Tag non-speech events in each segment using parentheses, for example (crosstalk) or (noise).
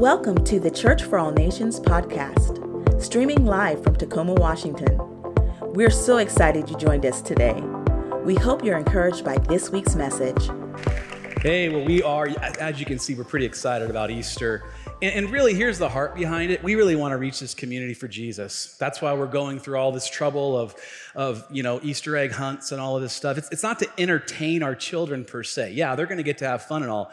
Welcome to the Church for All Nations podcast, streaming live from Tacoma, Washington. We're so excited you joined us today. We hope you're encouraged by this week's message. Hey, well, we are, as you can see, we're pretty excited about Easter. And, and, really, here's the heart behind it. We really want to reach this community for Jesus. That's why we're going through all this trouble of, of you know, Easter egg hunts and all of this stuff. It's, it's not to entertain our children per se. Yeah, they're going to get to have fun and all.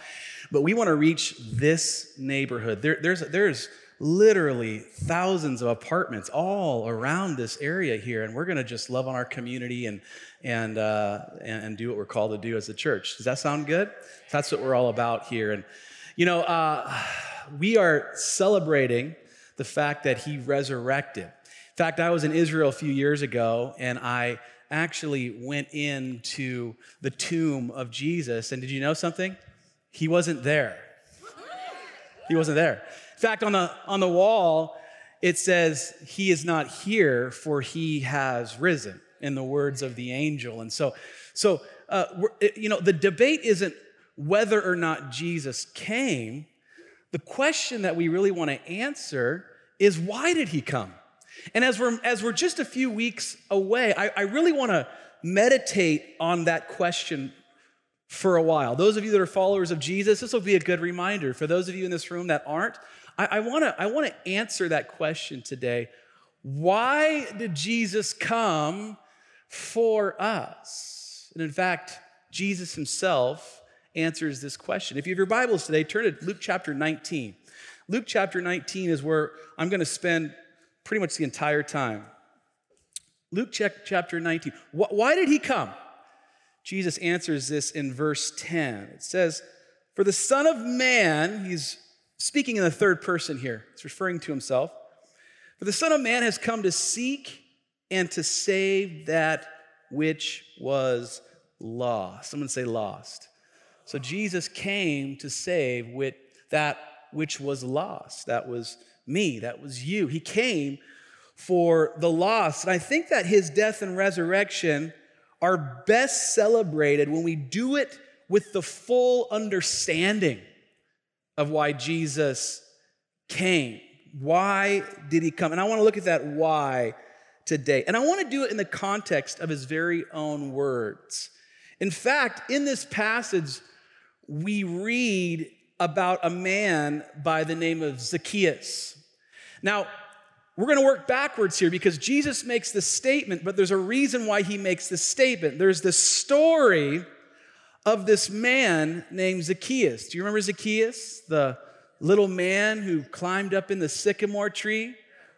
But we want to reach this neighborhood. There, there's, there's literally thousands of apartments all around this area here, and we're going to just love on our community and, and, uh, and, and, do what we're called to do as a church. Does that sound good? That's what we're all about here. And, you know, uh, we are celebrating the fact that he resurrected. In fact, I was in Israel a few years ago, and I actually went into the tomb of Jesus. And did you know something? He wasn't there. He wasn't there. In fact, on the, on the wall, it says, He is not here, for He has risen, in the words of the angel. And so, so uh, you know, the debate isn't whether or not Jesus came. The question that we really want to answer is why did He come? And as we're, as we're just a few weeks away, I, I really want to meditate on that question for a while. Those of you that are followers of Jesus, this will be a good reminder. For those of you in this room that aren't, I, want to I wanna answer that question today. Why did Jesus come for us? And in fact, Jesus himself answers this question. If you have your Bibles today, turn to Luke chapter 19. Luke chapter 19 is where I'm going to spend pretty much the entire time. Luke chapter 19. Why did he come? Jesus answers this in verse 10. It says, For the Son of Man, he's speaking in the third person here, he's referring to himself. For the Son of Man has come to seek and to save that which was lost. Someone say lost. So Jesus came to save with that which was lost. That was me, that was you. He came for the lost. And I think that his death and resurrection are best celebrated when we do it with the full understanding of why Jesus came. Why did he come? And I want to look at that why today. And I want to do it in the context of his very own words. In fact, in this passage, we read about a man by the name of Zacchaeus. Now, we're going to work backwards here because Jesus makes this statement, but there's a reason why he makes this statement. There's this story of this man named Zacchaeus. Do you remember Zacchaeus, the little man who climbed up in the sycamore tree?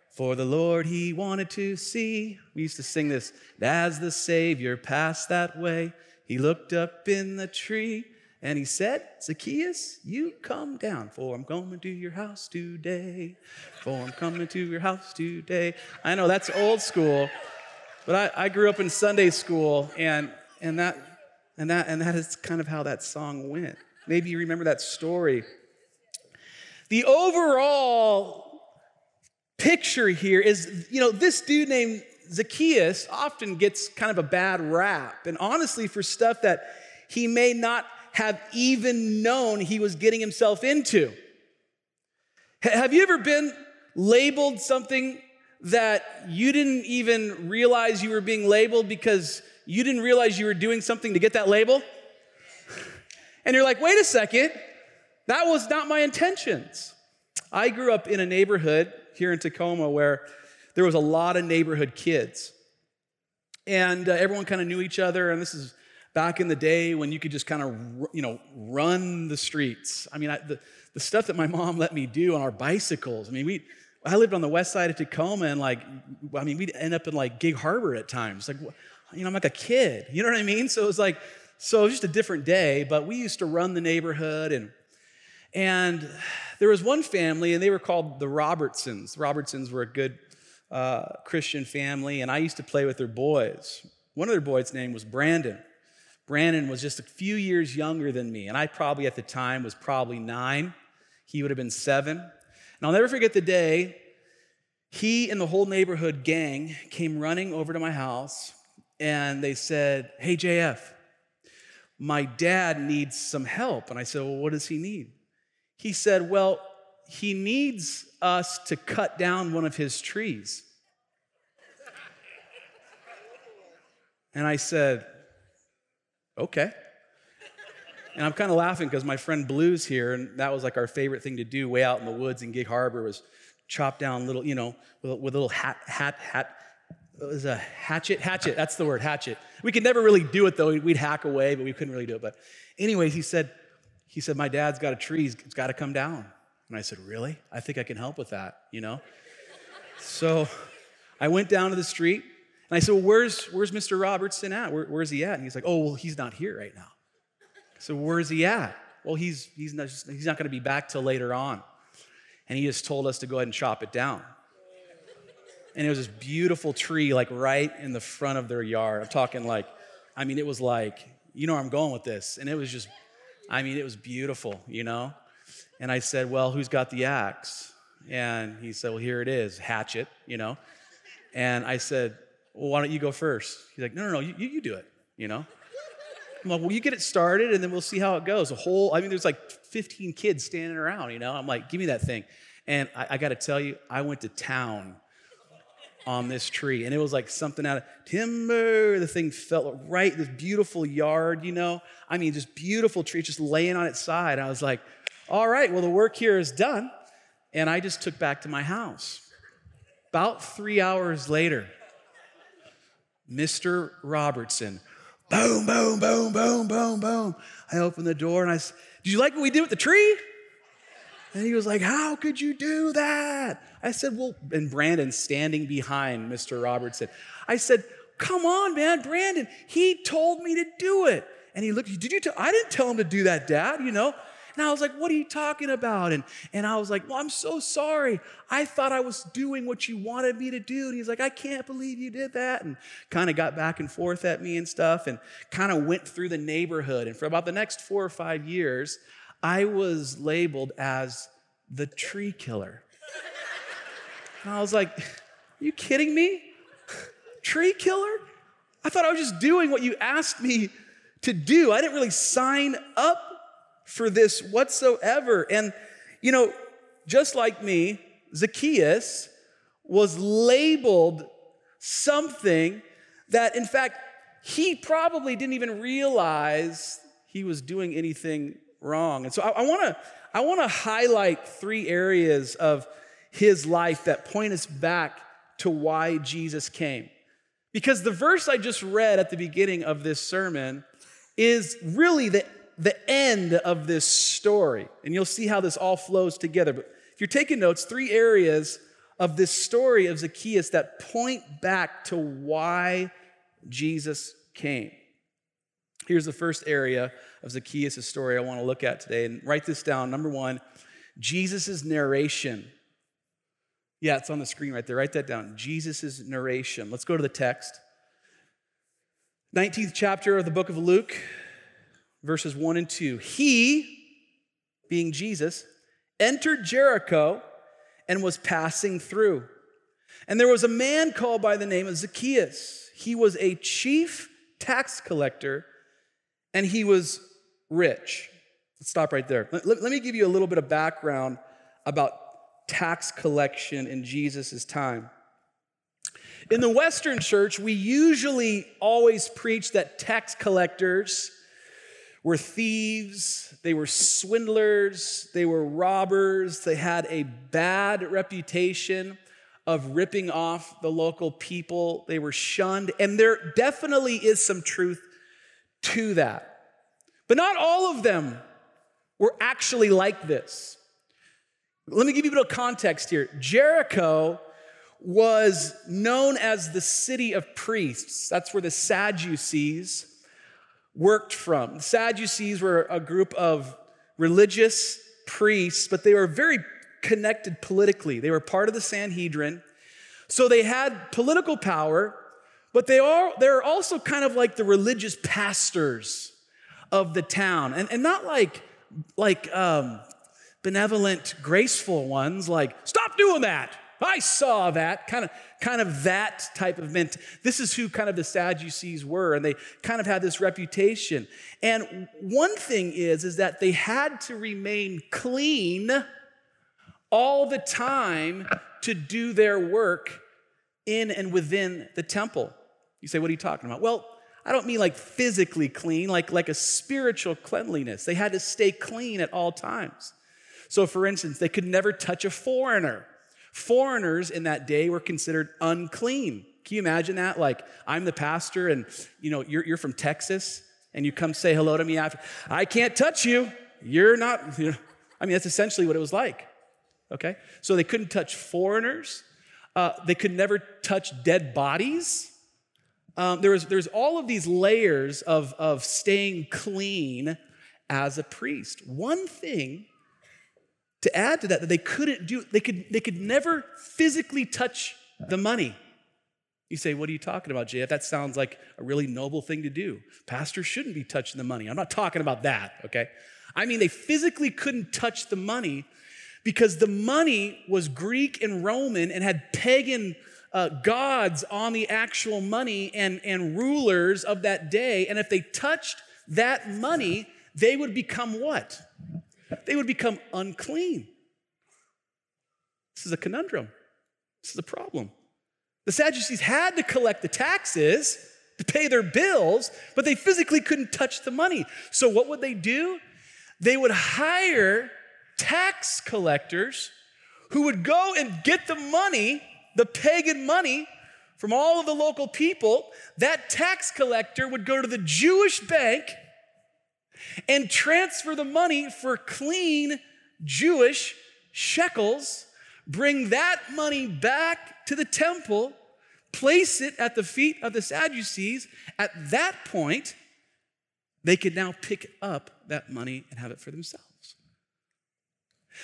For the Lord he wanted to see. We used to sing this. As the Savior passed that way, he looked up in the tree and he said, Zacchaeus, you come down, for I'm coming to your house today. For I'm coming to your house today. I know that's old school, but I, I grew up in Sunday school, and, and, that, and, that, and that is kind of how that song went. Maybe you remember that story. The overall picture here is, you know, this dude named Zacchaeus often gets kind of a bad rap. And honestly, for stuff that he may not have even known he was getting himself into. Have you ever been labeled something that you didn't even realize you were being labeled because you didn't realize you were doing something to get that label? And you're like, wait a second, that was not my intentions. I grew up in a neighborhood here in Tacoma where there was a lot of neighborhood kids. And uh, everyone kind of knew each other, and this is back in the day when you could just kind of, you know, run the streets. I mean, I, the, the stuff that my mom let me do on our bicycles. I mean, we, I lived on the west side of Tacoma and like, I mean, we'd end up in like Gig Harbor at times. Like, you know, I'm like a kid. You know what I mean? So it was like, so was just a different day, but we used to run the neighborhood and, and there was one family and they were called the Robertsons. The Robertsons were a good uh, Christian family and I used to play with their boys. One of their boys' name was Brandon. Brandon was just a few years younger than me, and I probably at the time was probably nine. He would have been seven. And I'll never forget the day he and the whole neighborhood gang came running over to my house and they said, Hey, JF, my dad needs some help. And I said, Well, what does he need? He said, Well, he needs us to cut down one of his trees. And I said, Okay. And I'm kind of laughing because my friend Blue's here, and that was like our favorite thing to do way out in the woods in Gig Harbor was chop down little, you know, with, with a little hat, hat, hat. It was a hatchet, hatchet. That's the word, hatchet. We could never really do it though. We'd hack away, but we couldn't really do it. But, anyways, he said, he said, my dad's got a tree. It's got to come down. And I said, really? I think I can help with that. You know. so, I went down to the street and I said, well, where's where's Mr. Robertson at? Where, where's he at? And he's like, oh, well, he's not here right now. So where's he at? Well, he's, he's not, he's not going to be back till later on. And he just told us to go ahead and chop it down. And it was this beautiful tree, like right in the front of their yard. I'm talking like, I mean, it was like, you know where I'm going with this. And it was just, I mean, it was beautiful, you know? And I said, well, who's got the axe? And he said, well, here it is, hatchet, you know? And I said, well, why don't you go first? He's like, no, no, no, you, you do it, you know? I'm like, well, you get it started and then we'll see how it goes. A whole, I mean, there's like 15 kids standing around, you know? I'm like, give me that thing. And I, I got to tell you, I went to town on this tree and it was like something out of timber. The thing felt right, this beautiful yard, you know? I mean, just beautiful tree, just laying on its side. I was like, all right, well, the work here is done. And I just took back to my house. About three hours later, Mr. Robertson Boom, boom, boom, boom, boom, boom. I opened the door and I said, Did you like what we did with the tree? And he was like, How could you do that? I said, Well, and Brandon standing behind Mr. Robertson. I said, Come on, man, Brandon. He told me to do it. And he looked, Did you tell? I didn't tell him to do that, Dad, you know? And I was like, What are you talking about? And, and I was like, Well, I'm so sorry. I thought I was doing what you wanted me to do. And he's like, I can't believe you did that. And kind of got back and forth at me and stuff and kind of went through the neighborhood. And for about the next four or five years, I was labeled as the tree killer. (laughs) And I was like, Are you kidding me? (laughs) Tree killer? I thought I was just doing what you asked me to do. I didn't really sign up for this whatsoever. And, you know, just like me, Zacchaeus was labeled something that, in fact, he probably didn't even realize he was doing anything wrong. And so I, I wanna, I wanna highlight three areas of his life that point us back to why Jesus came. Because the verse I just read at the beginning of this sermon is really the the end of this story. And you'll see how this all flows together. But if you're taking notes, three areas of this story of Zacchaeus that point back to why Jesus came. Here's the first area of Zacchaeus' story I want to look at today. And write this down. Number one, Jesus' narration. Yeah, it's on the screen right there. Write that down. Jesus' narration. Let's go to the text. 19th chapter of the book of Luke, verses 1 and 2. He, being Jesus, entered Jericho and was passing through. And there was a man called by the name of Zacchaeus. He was a chief tax collector and he was rich. Let's stop right there. Let, let, let me give you a little bit of background about tax collection in Jesus' time. In the Western church, we usually always preach that tax collectors were thieves, they were swindlers, they were robbers, they had a bad reputation of ripping off the local people, they were shunned, and there definitely is some truth to that. But not all of them were actually like this. Let me give you a of context here. Jericho was known as the city of priests. That's where the Sadducees worked from. The Sadducees were a group of religious priests, but they were very connected politically. They were part of the Sanhedrin. So they had political power, but they are they're also kind of like the religious pastors of the town. And, and not like like um, benevolent, graceful ones, like, stop doing that. I saw that kind of kind of that type of ment. This is who kind of the Sadducees were, and they kind of had this reputation. And one thing is, is that they had to remain clean all the time to do their work in and within the temple. You say, what are you talking about? Well, I don't mean like physically clean, like, like a spiritual cleanliness. They had to stay clean at all times. So, for instance, they could never touch a foreigner. Foreigners in that day were considered unclean. Can you imagine that? Like, I'm the pastor, and you know, you're, you're from Texas, and you come say hello to me after. I can't touch you. You're not. (laughs) You know, I mean, that's essentially what it was like. Okay, so they couldn't touch foreigners. Uh, they could never touch dead bodies. Um, there was there's all of these layers of of staying clean as a priest. One thing to add to that that they couldn't do they could they could never physically touch the money. You say what are you talking about jf that sounds like a really noble thing to do. Pastors shouldn't be touching the money. I'm not talking about that okay? I mean they physically couldn't touch the money because the money was greek and roman and had pagan uh, gods on the actual money and, and rulers of that day. And if they touched that money they would become what they would become unclean. This is a conundrum. This is a problem. The Sadducees had to collect the taxes to pay their bills, but they physically couldn't touch the money. So, what would they do? They would hire tax collectors who would go and get the money, the pagan money, from all of the local people. That tax collector would go to the Jewish bank and transfer the money for clean Jewish shekels, bring that money back to the temple, place it at the feet of the Sadducees. At that point, they could now pick up that money and have it for themselves.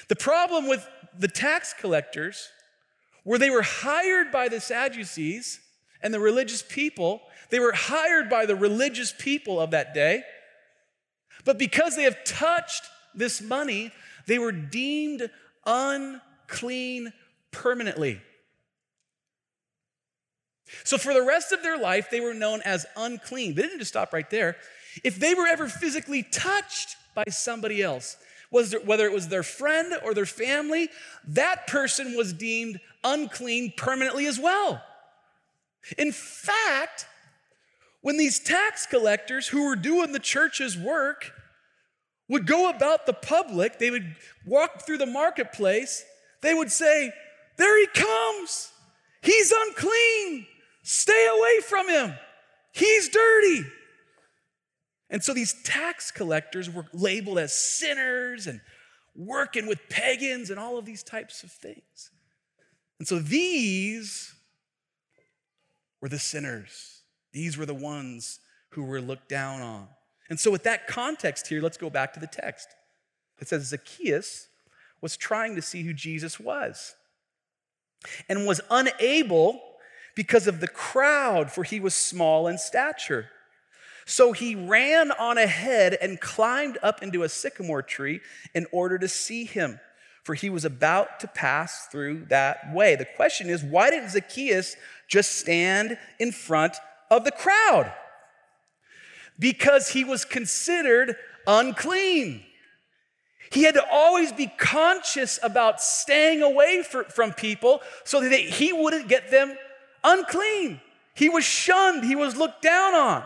The problem with the tax collectors where they were hired by the Sadducees and the religious people. They were hired by the religious people of that day but because they have touched this money, they were deemed unclean permanently. So for the rest of their life, they were known as unclean. They didn't just stop right there. If they were ever physically touched by somebody else, there, whether it was their friend or their family, that person was deemed unclean permanently as well. In fact, when these tax collectors who were doing the church's work would go about the public, they would walk through the marketplace, they would say, There he comes. He's unclean. Stay away from him. He's dirty. And so these tax collectors were labeled as sinners and working with pagans and all of these types of things. And so these were the sinners. These were the ones who were looked down on. And so, with that context here, let's go back to the text. It says Zacchaeus was trying to see who Jesus was and was unable because of the crowd, for he was small in stature. So he ran on ahead and climbed up into a sycamore tree in order to see him, for he was about to pass through that way. The question is why didn't Zacchaeus just stand in front of the crowd because he was considered unclean. He had to always be conscious about staying away for, from people so that he wouldn't get them unclean. He was shunned, he was looked down on,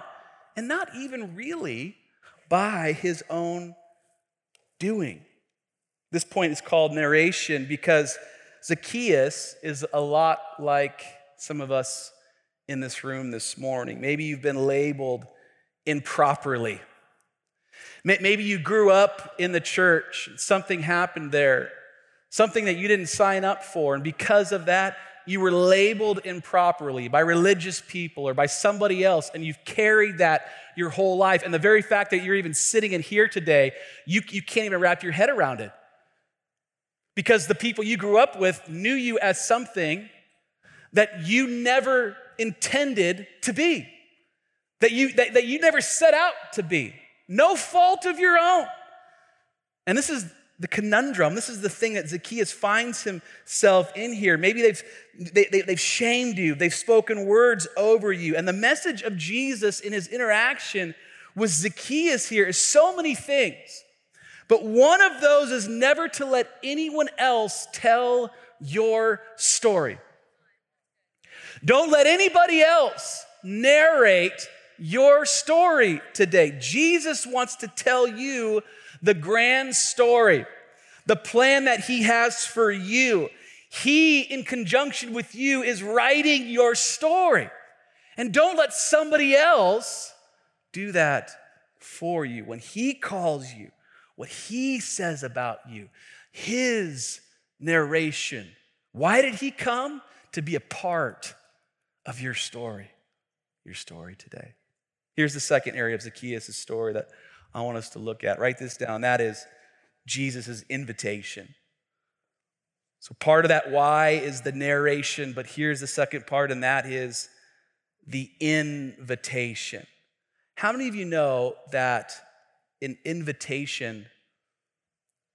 and not even really by his own doing. This point is called narration because Zacchaeus is a lot like some of us in this room this morning. Maybe you've been labeled improperly. Maybe you grew up in the church, something happened there, something that you didn't sign up for, and because of that, you were labeled improperly by religious people or by somebody else, and you've carried that your whole life. And the very fact that you're even sitting in here today, you, you can't even wrap your head around it. Because the people you grew up with knew you as something that you never intended to be, that you, that, that you never set out to be. No fault of your own. And this is the conundrum. This is the thing that Zacchaeus finds himself in here. Maybe they've, they, they, they've shamed you, they've spoken words over you. And the message of Jesus in his interaction with Zacchaeus here is so many things. But one of those is never to let anyone else tell your story. Don't let anybody else narrate your story today. Jesus wants to tell you the grand story, the plan that He has for you. He, in conjunction with you, is writing your story. And don't let somebody else do that for you. When He calls you, what He says about you, His narration. Why did He come? To be a part of your story, your story today. Here's the second area of Zacchaeus' story that I want us to look at. Write this down. That is Jesus' invitation. So, part of that why is the narration, but here's the second part, and that is the invitation. How many of you know that an invitation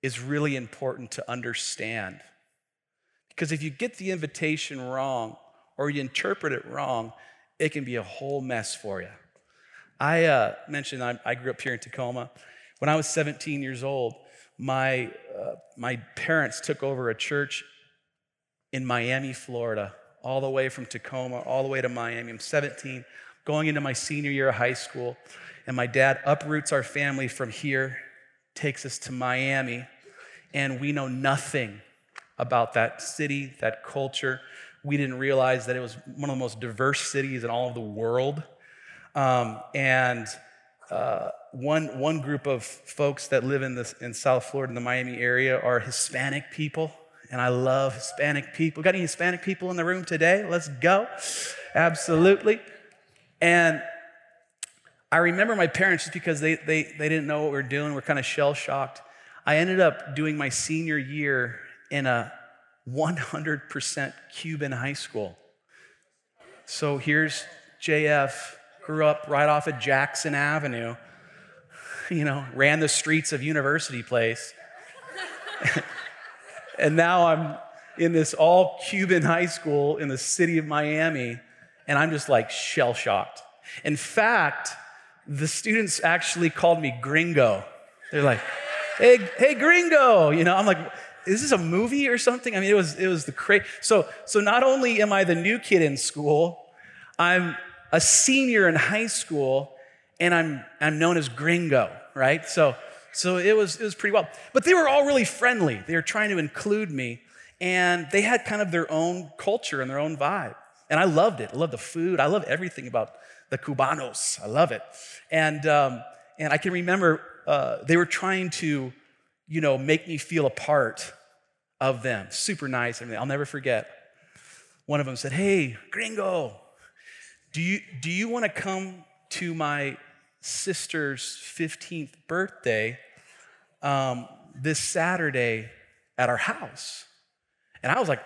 is really important to understand? Because if you get the invitation wrong or you interpret it wrong, it can be a whole mess for you. I uh, mentioned I, I, grew up here in Tacoma. When I was 17 years old, my, uh, my parents took over a church in Miami, Florida, all the way from Tacoma, all the way to Miami. I'm 17, going into my senior year of high school, and my dad uproots our family from here, takes us to Miami, and we know nothing about that city, that culture. We didn't realize that it was one of the most diverse cities in all of the world. Um, and uh, one, one group of folks that live in, this, in South Florida, in the Miami area, are Hispanic people. And I love Hispanic people. Got any Hispanic people in the room today? Let's go. Absolutely. And I remember my parents, just because they, they, they didn't know what we were doing, we're kind of shell shocked. I ended up doing my senior year in a 100% Cuban high school. So here's JF, grew up right off of Jackson Avenue, (laughs) you know, ran the streets of University Place. (laughs) and now I'm in this all Cuban high school in the city of Miami, and I'm just like shell shocked. In fact, the students actually called me gringo. They're like, hey, hey, gringo. You know, I'm like, is this a movie or something? I mean, it was, it was the crazy. So, so not only am I the new kid in school, I'm a senior in high school, and I'm, I'm known as Gringo, right? So, so it was, it was pretty well. But they were all really friendly. They were trying to include me, and they had kind of their own culture and their own vibe. And I loved it. I loved the food. I love everything about the Cubanos. I love it. And, um, and I can remember uh, they were trying to you know, make me feel a part of them. Super nice. I'll never forget. One of them said, Hey, gringo, do you, do you want to come to my sister's 15th birthday um, this Saturday at our house? And I was like,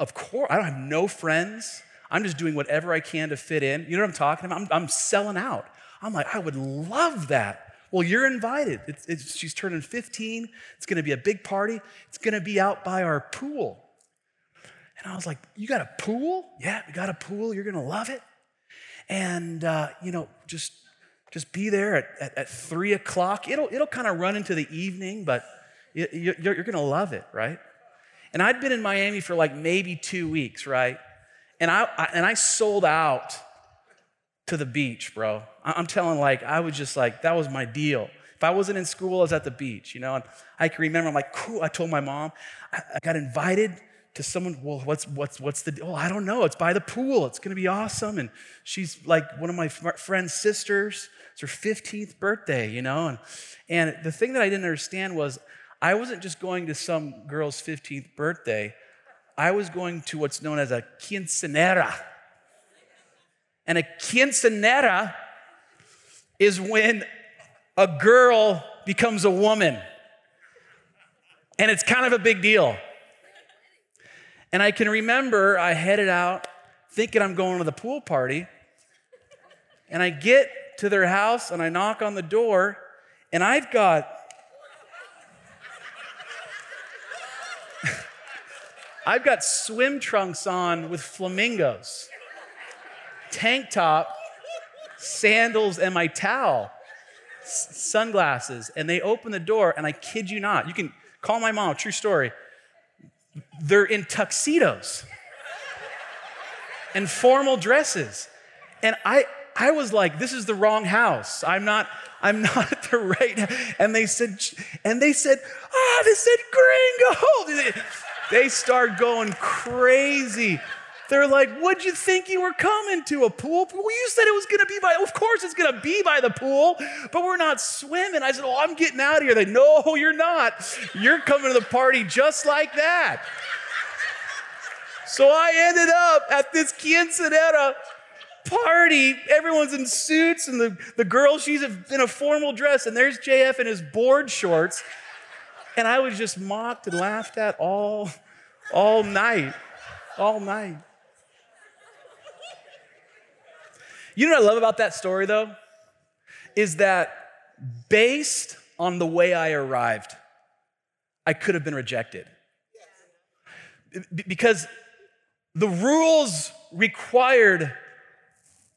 Of course. I don't have no friends. I'm just doing whatever I can to fit in. You know what I'm talking about? I'm, I'm selling out. I'm like, I would love that. Well, you're invited. It's, it's, she's turning 15. It's going to be a big party. It's going to be out by our pool. And I was like, You got a pool? Yeah, we got a pool. You're going to love it. And, uh, you know, just, just be there at, at, at three o'clock. It'll, it'll kind of run into the evening, but you, you're, you're going to love it, right? And I'd been in Miami for like maybe two weeks, right? And I, I and I sold out to the beach, bro. I'm telling, like, I was just like, that was my deal. If I wasn't in school, I was at the beach, you know? And I can remember, I'm like, cool. I told my mom, I, got invited to someone, well, what's, what's, what's the, oh, I don't know. It's by the pool. It's going to be awesome. And she's like one of my friend's sisters. It's her 15th birthday, you know? And, and the thing that I didn't understand was I wasn't just going to some girl's 15th birthday. I was going to what's known as a quinceanera. And a quinceanera is when a girl becomes a woman. And it's kind of a big deal. And I can remember I headed out thinking I'm going to the pool party. And I get to their house and I knock on the door, and I've got (laughs) I've got swim trunks on with flamingos tank top, sandals, and my towel. s- sunglasses, and they open the door, and I kid you not, you can call my mom, true story. They're in tuxedos and formal dresses. And I, I was like, this is the wrong house. I'm not, I'm (laughs) not at the right. And they said, and they said, ah, oh, they said gringo. (laughs) They start going crazy. They're like, what'd you think you were coming to? A pool? Well, you said it was gonna be by, of course it's gonna be by the pool, but we're not swimming. I said, oh, I'm getting out of here. They, no, you're not. You're coming to the party just like that. So I ended up at this quinceanera party. Everyone's in suits, and the, the girl, she's in a formal dress, and there's JF in his board shorts. And I was just mocked and laughed at all, all night. All night. You know what I love about that story, though? Is that based on the way I arrived, I could have been rejected. Because the rules required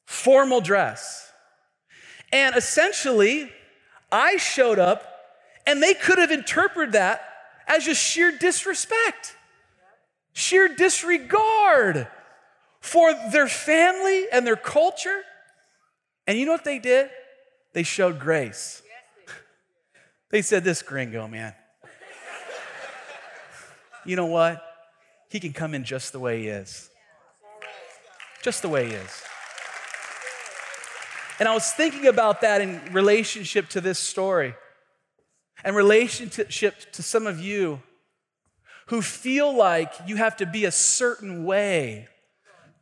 formal dress. And essentially, I showed up and they could have interpreted that as just sheer disrespect, sheer disregard for their family and their culture. And you know what they did? They showed grace. They said, This gringo, man. You know what? He can come in just the way he is. Just the way he is. And I was thinking about that in relationship to this story and relationship to some of you who feel like you have to be a certain way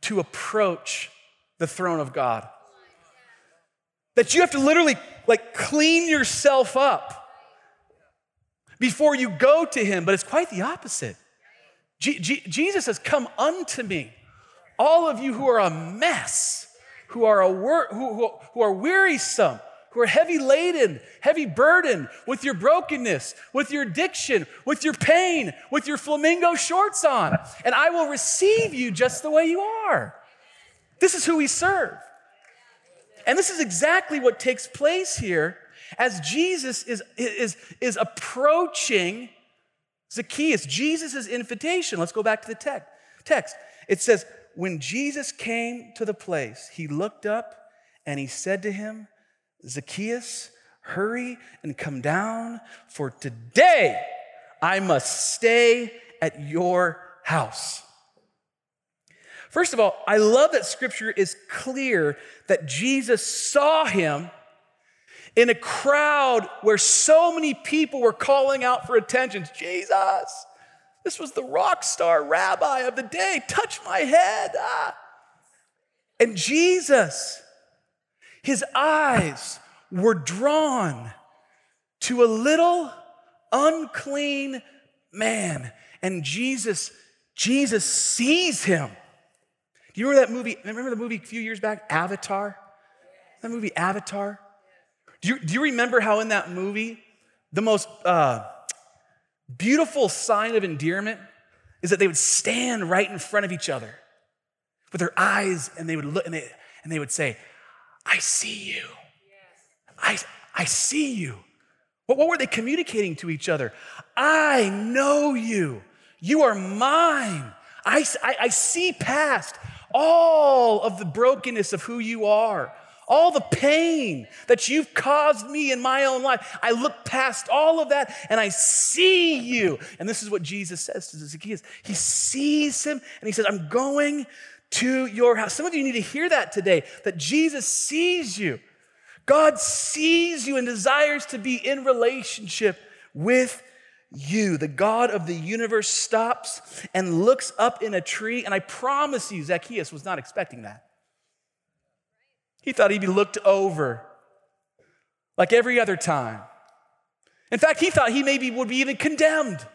to approach the throne of God. That you have to literally like clean yourself up before you go to him, but it's quite the opposite. Jesus says, Come unto me, all of you who are a mess, who are, a wor- who, who, who are wearisome, who are heavy laden, heavy burdened with your brokenness, with your addiction, with your pain, with your flamingo shorts on, and I will receive you just the way you are. This is who we serve. And this is exactly what takes place here as Jesus is, is, is approaching Zacchaeus, Jesus' invitation. Let's go back to the text. text. It says, When Jesus came to the place, he looked up and he said to him, Zacchaeus, hurry and come down, for today I must stay at your house. First of all, I love that scripture is clear that Jesus saw him in a crowd where so many people were calling out for attention. Jesus, this was the rock star rabbi of the day. Touch my head. Ah. And Jesus, his eyes were drawn to a little unclean man. And Jesus, Jesus sees him. Do you remember that movie? Remember the movie a few years back, Avatar? That movie, Avatar? Do you, do you remember how in that movie, the most uh, beautiful sign of endearment is that they would stand right in front of each other with their eyes and they would look and they, and they would say, I see you. I, I see you. What, what were they communicating to each other? I know you. You are mine. I, I, I see past all of the brokenness of who you are, all the pain that you've caused me in my own life. I look past all of that and I see you. And this is what Jesus says to Zacchaeus. He sees him and he says, I'm going to your house. Some of you need to hear that today that Jesus sees you. God sees you and desires to be in relationship with you. The God of the universe stops and looks up in a tree. And I promise you, Zacchaeus was not expecting that. He thought he'd be looked over like every other time. In fact, he thought he maybe would be even condemned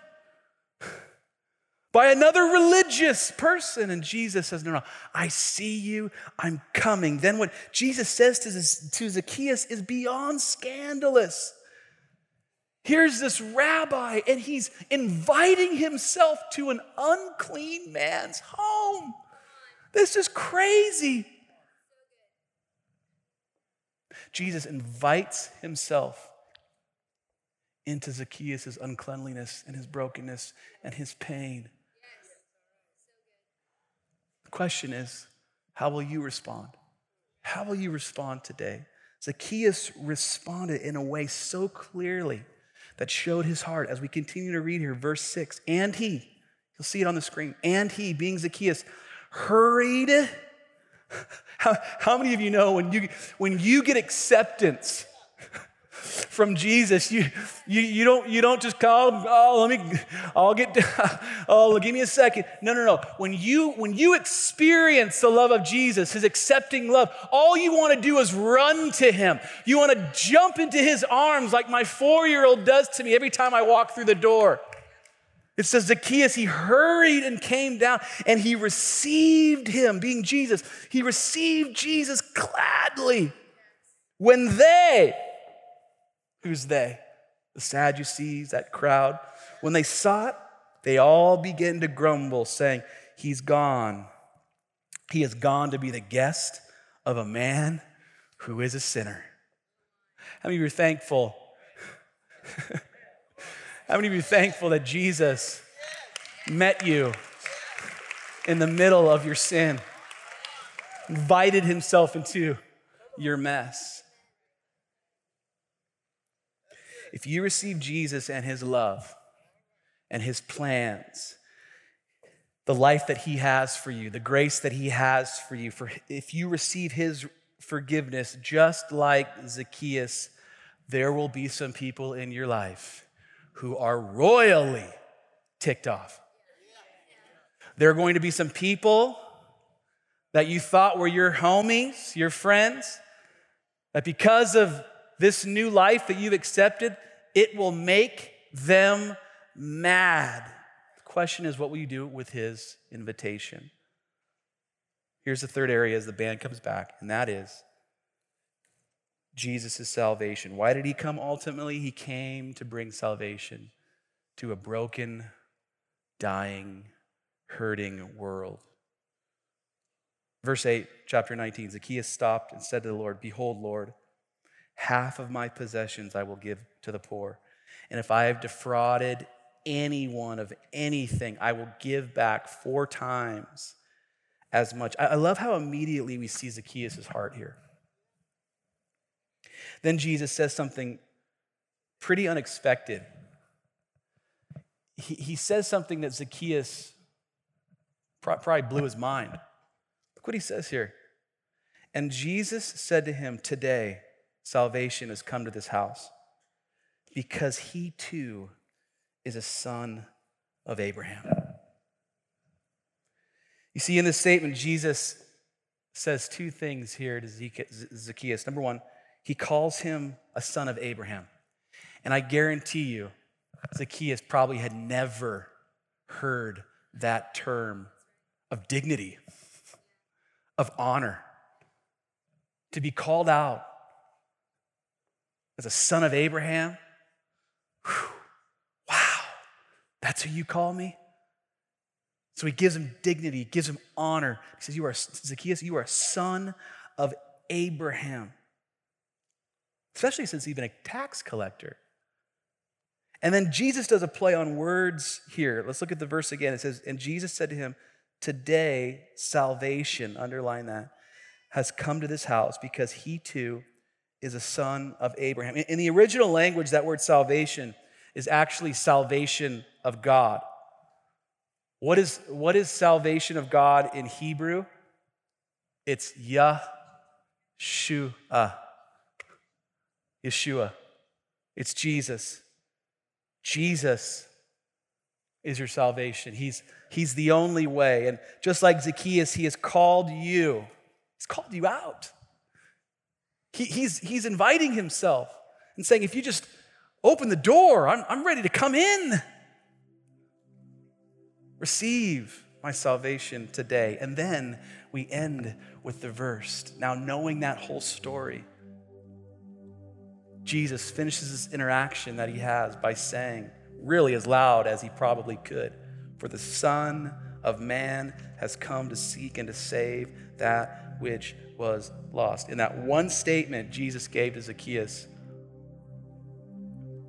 by another religious person. And Jesus says, No, no, I see you, I'm coming. Then what Jesus says to, to Zacchaeus is beyond scandalous. Here's this rabbi, and he's inviting himself to an unclean man's home. This is crazy. Jesus invites himself into Zacchaeus' uncleanliness and his brokenness and his pain. Question is, how will you respond? How will you respond today? Zacchaeus responded in a way so clearly that showed his heart as we continue to read here, verse 6. And he, you'll see it on the screen, and he, being Zacchaeus, hurried. (laughs) How, how many of you know when you, when you get acceptance from Jesus, you, you, you, don't, you don't just call, oh, let me, I'll get, (laughs) oh, give me a second. No, no, no. When you, when you experience the love of Jesus, his accepting love, all you want to do is run to him. You want to jump into his arms like my four year old does to me every time I walk through the door. It says Zacchaeus, he hurried and came down and he received him, being Jesus. He received Jesus gladly. When they, Who's they? The Sadducees, that crowd. When they saw it, they all began to grumble, saying, He's gone. He has gone to be the guest of a man who is a sinner. How many of you are thankful? (laughs) How many of you are thankful that Jesus met you in the middle of your sin, invited himself into your mess? If you receive Jesus and his love and his plans, the life that he has for you, the grace that he has for you, for if you receive his forgiveness just like Zacchaeus, there will be some people in your life who are royally ticked off. There are going to be some people that you thought were your homies, your friends, that because of this new life that you've accepted, it will make them mad. The question is, what will you do with his invitation? Here's the third area as the band comes back, and that is Jesus' salvation. Why did he come ultimately? He came to bring salvation to a broken, dying, hurting world. Verse 8, chapter 19 Zacchaeus stopped and said to the Lord, Behold, Lord, Half of my possessions I will give to the poor. And if I have defrauded anyone of anything, I will give back four times as much. I love how immediately we see Zacchaeus' heart here. Then Jesus says something pretty unexpected. He, he says something that Zacchaeus probably blew his mind. Look what he says here. And Jesus said to him, Today, salvation has come to this house because he too is a son of Abraham. You see, in this statement, Jesus says two things here to Zacchaeus. Number one, he calls him a son of Abraham. And I guarantee you, Zacchaeus probably had never heard that term of dignity, of honor, to be called out as a son of Abraham. Whew. Wow, that's who you call me? So he gives him dignity, gives him honor. He says, You are Zacchaeus, you are a son of Abraham. Especially since even a tax collector. And then Jesus does a play on words here. Let's look at the verse again. It says, And Jesus said to him, Today salvation, underline that, has come to this house because he too is a son of Abraham. In the original language, that word salvation is actually salvation of God. What is, what is salvation of God in Hebrew? It's Yahshua. Yeshua. It's Jesus. Jesus is your salvation. He's, he's the only way. And just like Zacchaeus, he has called you, he's called you out. He, he's, he's inviting himself and saying, if you just open the door, I'm, I'm ready to come in. Receive my salvation today. And then we end with the verse. Now, knowing that whole story, Jesus finishes this interaction that he has by saying, really as loud as he probably could, For the Son of Man has come to seek and to save that which was lost. In that one statement Jesus gave to Zacchaeus,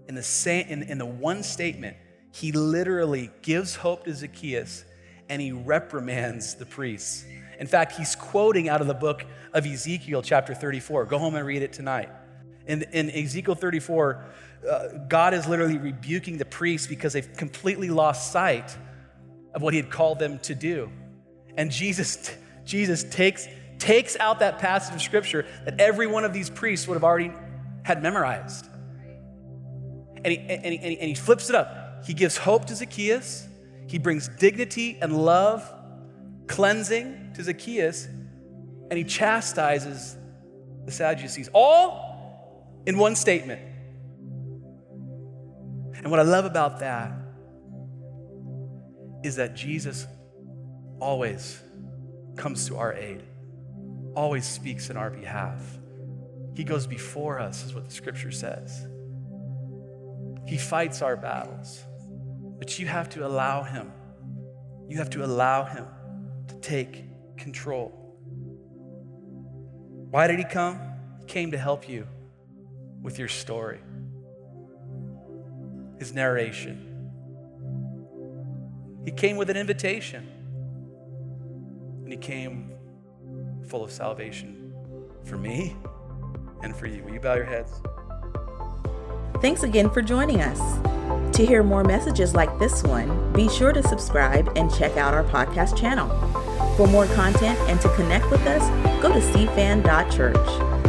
in the, same, in, in the one statement, he literally gives hope to Zacchaeus and he reprimands the priests. In fact, he's quoting out of the book of Ezekiel, chapter 34. Go home and read it tonight. In, in Ezekiel 34, uh, God is literally rebuking the priests because they've completely lost sight of what he had called them to do. And Jesus, (laughs) Jesus takes, takes out that passage of scripture that every one of these priests would have already had memorized. And he, and he, and he, flips it up. He gives hope to Zacchaeus. He brings dignity and love, cleansing to Zacchaeus, and he chastises the Sadducees, all in one statement. And what I love about that is that Jesus always comes to our aid, always speaks in our behalf. He goes before us, is what the scripture says. He fights our battles, but you have to allow Him. You have to allow Him to take control. Why did He come? He came to help you with your story, His narration. He came with an invitation, and He came full of salvation for me and for you. Will you bow your heads? Thanks again for joining us. To hear more messages like this one, be sure to subscribe and check out our podcast channel. For more content and to connect with us, go to cfan.church.